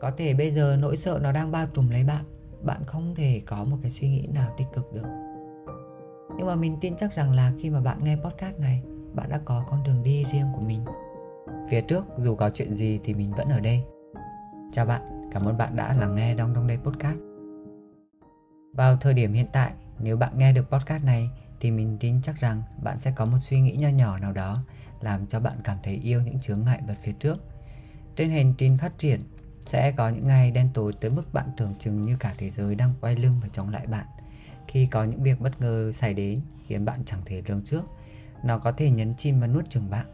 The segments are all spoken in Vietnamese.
có thể bây giờ nỗi sợ nó đang bao trùm lấy bạn. Bạn không thể có một cái suy nghĩ nào tích cực được. Nhưng mà mình tin chắc rằng là khi mà bạn nghe podcast này, bạn đã có con đường đi riêng của mình. Phía trước, dù có chuyện gì thì mình vẫn ở đây. Chào bạn, cảm ơn bạn đã lắng nghe đong đong Đây Podcast. Vào thời điểm hiện tại, nếu bạn nghe được podcast này, thì mình tin chắc rằng bạn sẽ có một suy nghĩ nho nhỏ nào đó, làm cho bạn cảm thấy yêu những chướng ngại vật phía trước. Trên hành trình phát triển sẽ có những ngày đen tối tới mức bạn tưởng chừng như cả thế giới đang quay lưng và chống lại bạn. Khi có những việc bất ngờ xảy đến, khiến bạn chẳng thể lường trước. Nó có thể nhấn chìm và nuốt chừng bạn,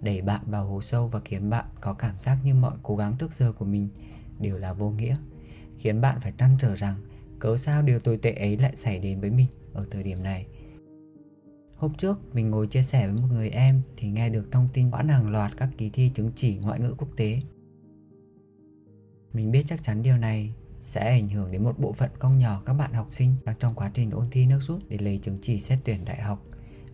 đẩy bạn vào hố sâu và khiến bạn có cảm giác như mọi cố gắng trước giờ của mình đều là vô nghĩa. Khiến bạn phải trăn trở rằng, cớ sao điều tồi tệ ấy lại xảy đến với mình ở thời điểm này? Hôm trước, mình ngồi chia sẻ với một người em thì nghe được thông tin hoãn hàng loạt các kỳ thi chứng chỉ ngoại ngữ quốc tế. Mình biết chắc chắn điều này sẽ ảnh hưởng đến một bộ phận không nhỏ các bạn học sinh đang trong quá trình ôn thi nước rút để lấy chứng chỉ xét tuyển đại học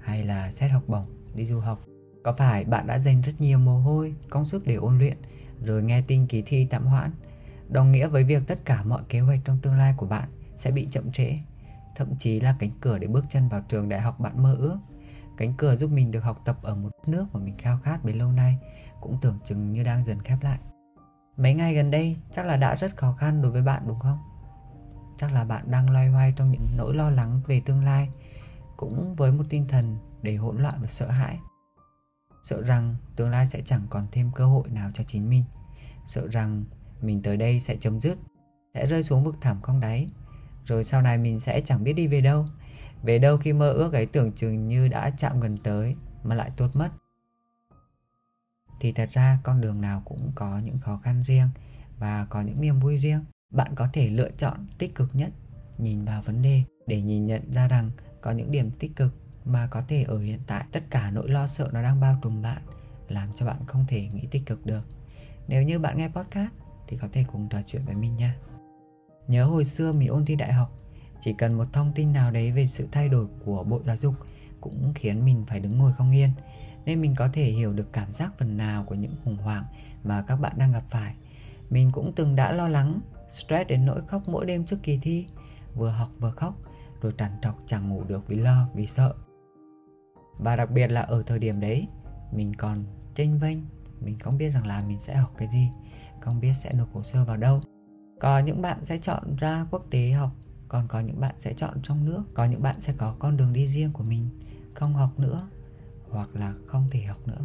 hay là xét học bổng đi du học. Có phải bạn đã dành rất nhiều mồ hôi, công sức để ôn luyện rồi nghe tin kỳ thi tạm hoãn? Đồng nghĩa với việc tất cả mọi kế hoạch trong tương lai của bạn sẽ bị chậm trễ thậm chí là cánh cửa để bước chân vào trường đại học bạn mơ ước. Cánh cửa giúp mình được học tập ở một nước mà mình khao khát bấy lâu nay cũng tưởng chừng như đang dần khép lại mấy ngày gần đây, chắc là đã rất khó khăn đối với bạn đúng không? Chắc là bạn đang loay hoay trong những nỗi lo lắng về tương lai, cũng với một tinh thần đầy hỗn loạn và sợ hãi. Sợ rằng tương lai sẽ chẳng còn thêm cơ hội nào cho chính mình. Sợ rằng mình tới đây sẽ chấm dứt, sẽ rơi xuống vực thẳm không đáy. Rồi sau này mình sẽ chẳng biết đi về đâu. Về đâu khi mơ ước ấy tưởng chừng như đã chạm gần tới mà lại tuốt mất thì thật ra con đường nào cũng có những khó khăn riêng và có những niềm vui riêng. Bạn có thể lựa chọn tích cực nhất, nhìn vào vấn đề để nhìn nhận ra rằng có những điểm tích cực mà có thể ở hiện tại tất cả nỗi lo sợ nó đang bao trùm bạn, làm cho bạn không thể nghĩ tích cực được. Nếu như bạn nghe podcast thì có thể cùng trò chuyện với mình nha. Nhớ hồi xưa mình ôn thi đại học, chỉ cần một thông tin nào đấy về sự thay đổi của bộ giáo dục cũng khiến mình phải đứng ngồi không yên nên mình có thể hiểu được cảm giác phần nào của những khủng hoảng mà các bạn đang gặp phải. Mình cũng từng đã lo lắng, stress đến nỗi khóc mỗi đêm trước kỳ thi. Vừa học vừa khóc, rồi trằn trọc chẳng ngủ được vì lo, vì sợ. Và đặc biệt là ở thời điểm đấy, mình còn chênh vênh, mình không biết rằng là mình sẽ học cái gì, không biết sẽ nộp hồ sơ vào đâu. Có những bạn sẽ chọn ra quốc tế học, còn có những bạn sẽ chọn trong nước, có những bạn sẽ có con đường đi riêng của mình, không học nữa hoặc là không thể học nữa.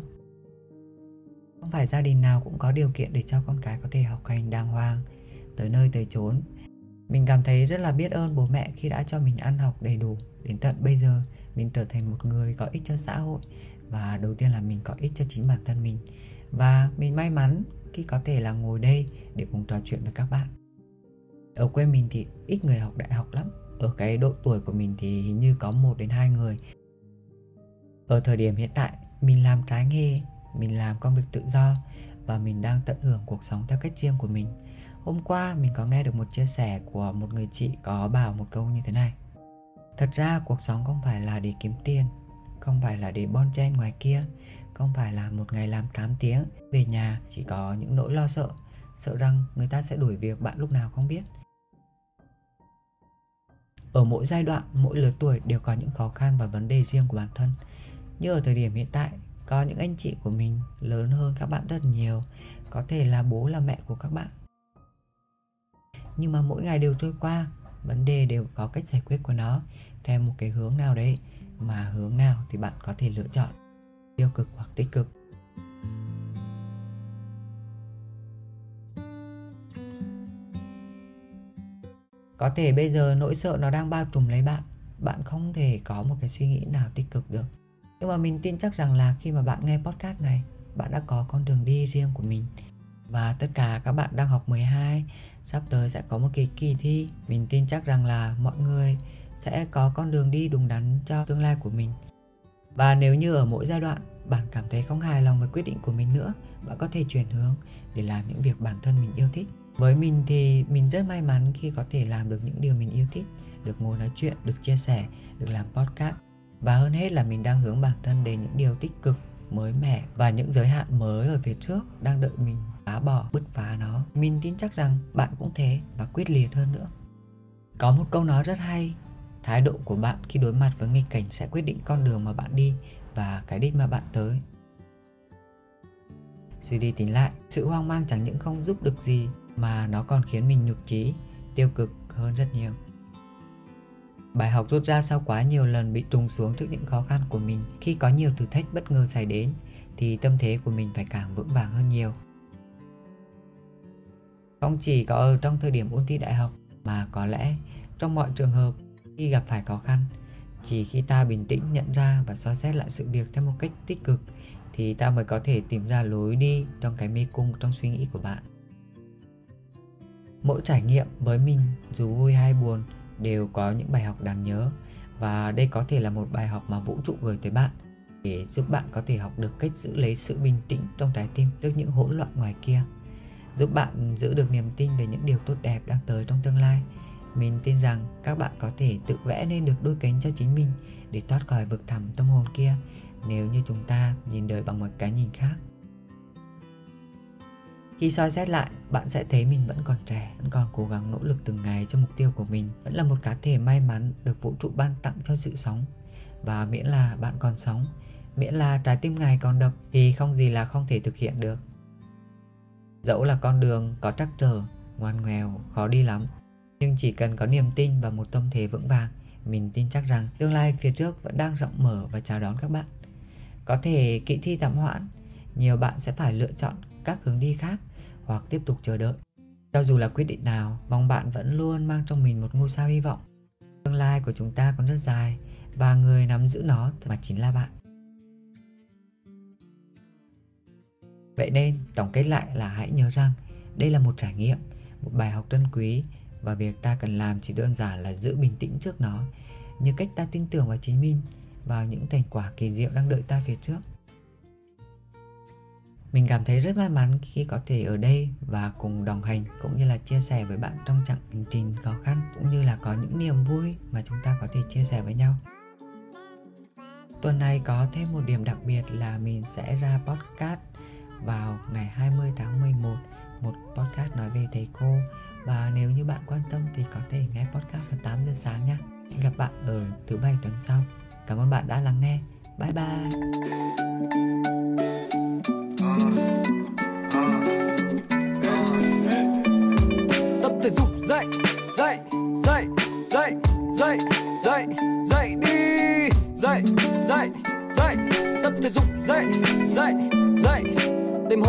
Không phải gia đình nào cũng có điều kiện để cho con cái có thể học hành đàng hoàng, tới nơi tới chốn. Mình cảm thấy rất là biết ơn bố mẹ khi đã cho mình ăn học đầy đủ. Đến tận bây giờ, mình trở thành một người có ích cho xã hội và đầu tiên là mình có ích cho chính bản thân mình. Và mình may mắn khi có thể là ngồi đây để cùng trò chuyện với các bạn. Ở quê mình thì ít người học đại học lắm. Ở cái độ tuổi của mình thì hình như có một đến hai người ở thời điểm hiện tại, mình làm trái nghề, mình làm công việc tự do và mình đang tận hưởng cuộc sống theo cách riêng của mình. Hôm qua, mình có nghe được một chia sẻ của một người chị có bảo một câu như thế này. Thật ra cuộc sống không phải là để kiếm tiền, không phải là để bon chen ngoài kia, không phải là một ngày làm 8 tiếng, về nhà chỉ có những nỗi lo sợ sợ rằng người ta sẽ đuổi việc bạn lúc nào không biết. Ở mỗi giai đoạn, mỗi lứa tuổi đều có những khó khăn và vấn đề riêng của bản thân như ở thời điểm hiện tại, có những anh chị của mình lớn hơn các bạn rất nhiều, có thể là bố là mẹ của các bạn. Nhưng mà mỗi ngày đều trôi qua, vấn đề đều có cách giải quyết của nó theo một cái hướng nào đấy, mà hướng nào thì bạn có thể lựa chọn, tiêu cực hoặc tích cực. Có thể bây giờ nỗi sợ nó đang bao trùm lấy bạn bạn không thể có một cái suy nghĩ nào tích cực được nhưng mà mình tin chắc rằng là khi mà bạn nghe podcast này, bạn đã có con đường đi riêng của mình. Và tất cả các bạn đang học 12 sắp tới sẽ có một cái kỳ thi. Mình tin chắc rằng là mọi người sẽ có con đường đi đúng đắn cho tương lai của mình. Và nếu như ở mỗi giai đoạn, bạn cảm thấy không hài lòng với quyết định của mình nữa, bạn có thể chuyển hướng để làm những việc bản thân mình yêu thích. Với mình thì mình rất may mắn khi có thể làm được những điều mình yêu thích, được ngồi nói chuyện, được chia sẻ, được làm podcast và hơn hết là mình đang hướng bản thân đến những điều tích cực mới mẻ và những giới hạn mới ở phía trước đang đợi mình phá bỏ, bứt phá nó. Mình tin chắc rằng bạn cũng thế và quyết liệt hơn nữa. Có một câu nói rất hay, thái độ của bạn khi đối mặt với nghịch cảnh sẽ quyết định con đường mà bạn đi và cái đích mà bạn tới. Suy đi tính lại, sự hoang mang chẳng những không giúp được gì mà nó còn khiến mình nhục trí, tiêu cực hơn rất nhiều. Bài học rút ra sau quá nhiều lần bị trùng xuống trước những khó khăn của mình, khi có nhiều thử thách bất ngờ xảy đến, thì tâm thế của mình phải càng vững vàng hơn nhiều. Không chỉ có ở trong thời điểm ôn thi đại học, mà có lẽ trong mọi trường hợp, khi gặp phải khó khăn, chỉ khi ta bình tĩnh nhận ra và soi xét lại sự việc theo một cách tích cực, thì ta mới có thể tìm ra lối đi trong cái mê cung, trong suy nghĩ của bạn mỗi trải nghiệm với mình, dù vui hay buồn đều có những bài học đáng nhớ. Và đây có thể là một bài học mà vũ trụ gửi tới bạn để giúp bạn có thể học được cách giữ lấy sự bình tĩnh trong trái tim trước những hỗn loạn ngoài kia. Giúp bạn giữ được niềm tin về những điều tốt đẹp đang tới trong tương lai. Mình tin rằng các bạn có thể tự vẽ nên được đôi cánh cho chính mình để thoát khỏi vực thẳm tâm hồn kia. Nếu như chúng ta nhìn đời bằng một cái nhìn khác khi soi xét lại, bạn sẽ thấy mình vẫn còn trẻ, vẫn còn cố gắng nỗ lực từng ngày cho mục tiêu của mình, vẫn là một cá thể may mắn được vũ trụ ban tặng cho sự sống. Và miễn là bạn còn sống, miễn là trái tim ngài còn đập thì không gì là không thể thực hiện được. Dẫu là con đường có trắc trở, ngoan ngoèo, khó đi lắm, nhưng chỉ cần có niềm tin và một tâm thế vững vàng, mình tin chắc rằng tương lai phía trước vẫn đang rộng mở và chào đón các bạn. Có thể kỳ thi tạm hoãn, nhiều bạn sẽ phải lựa chọn các hướng đi khác hoặc tiếp tục chờ đợi. Cho dù là quyết định nào, mong bạn vẫn luôn mang trong mình một ngôi sao hy vọng. Tương lai của chúng ta còn rất dài và người nắm giữ nó mà chính là bạn. Vậy nên, tổng kết lại là hãy nhớ rằng đây là một trải nghiệm, một bài học trân quý và việc ta cần làm chỉ đơn giản là giữ bình tĩnh trước nó, như cách ta tin tưởng vào chính mình, vào những thành quả kỳ diệu đang đợi ta phía trước. Mình cảm thấy rất may mắn khi có thể ở đây và cùng đồng hành, cũng như là chia sẻ với bạn trong chặng hành trình khó khăn, cũng như là có những niềm vui mà chúng ta có thể chia sẻ với nhau. Tuần này có thêm một điểm đặc biệt là mình sẽ ra podcast vào ngày 20 tháng 11 một podcast nói về thầy cô và nếu như bạn quan tâm thì có thể nghe podcast vào 8 giờ sáng nhé. Hẹn gặp bạn ở thứ bảy tuần sau. Cảm ơn bạn đã lắng nghe.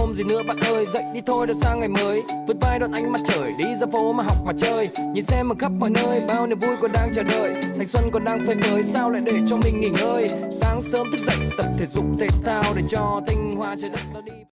Hôm gì nữa bạn ơi, dậy đi thôi đã sang ngày mới. Vượt vai đoạn ánh mặt trời, đi ra phố mà học mà chơi. Nhìn xem mà khắp mọi nơi, bao niềm vui còn đang chờ đợi. Thanh xuân còn đang phơi mới sao lại để cho mình nghỉ ngơi? Sáng sớm thức dậy, tập thể dục thể thao để cho tinh hoa trái đất nó đi.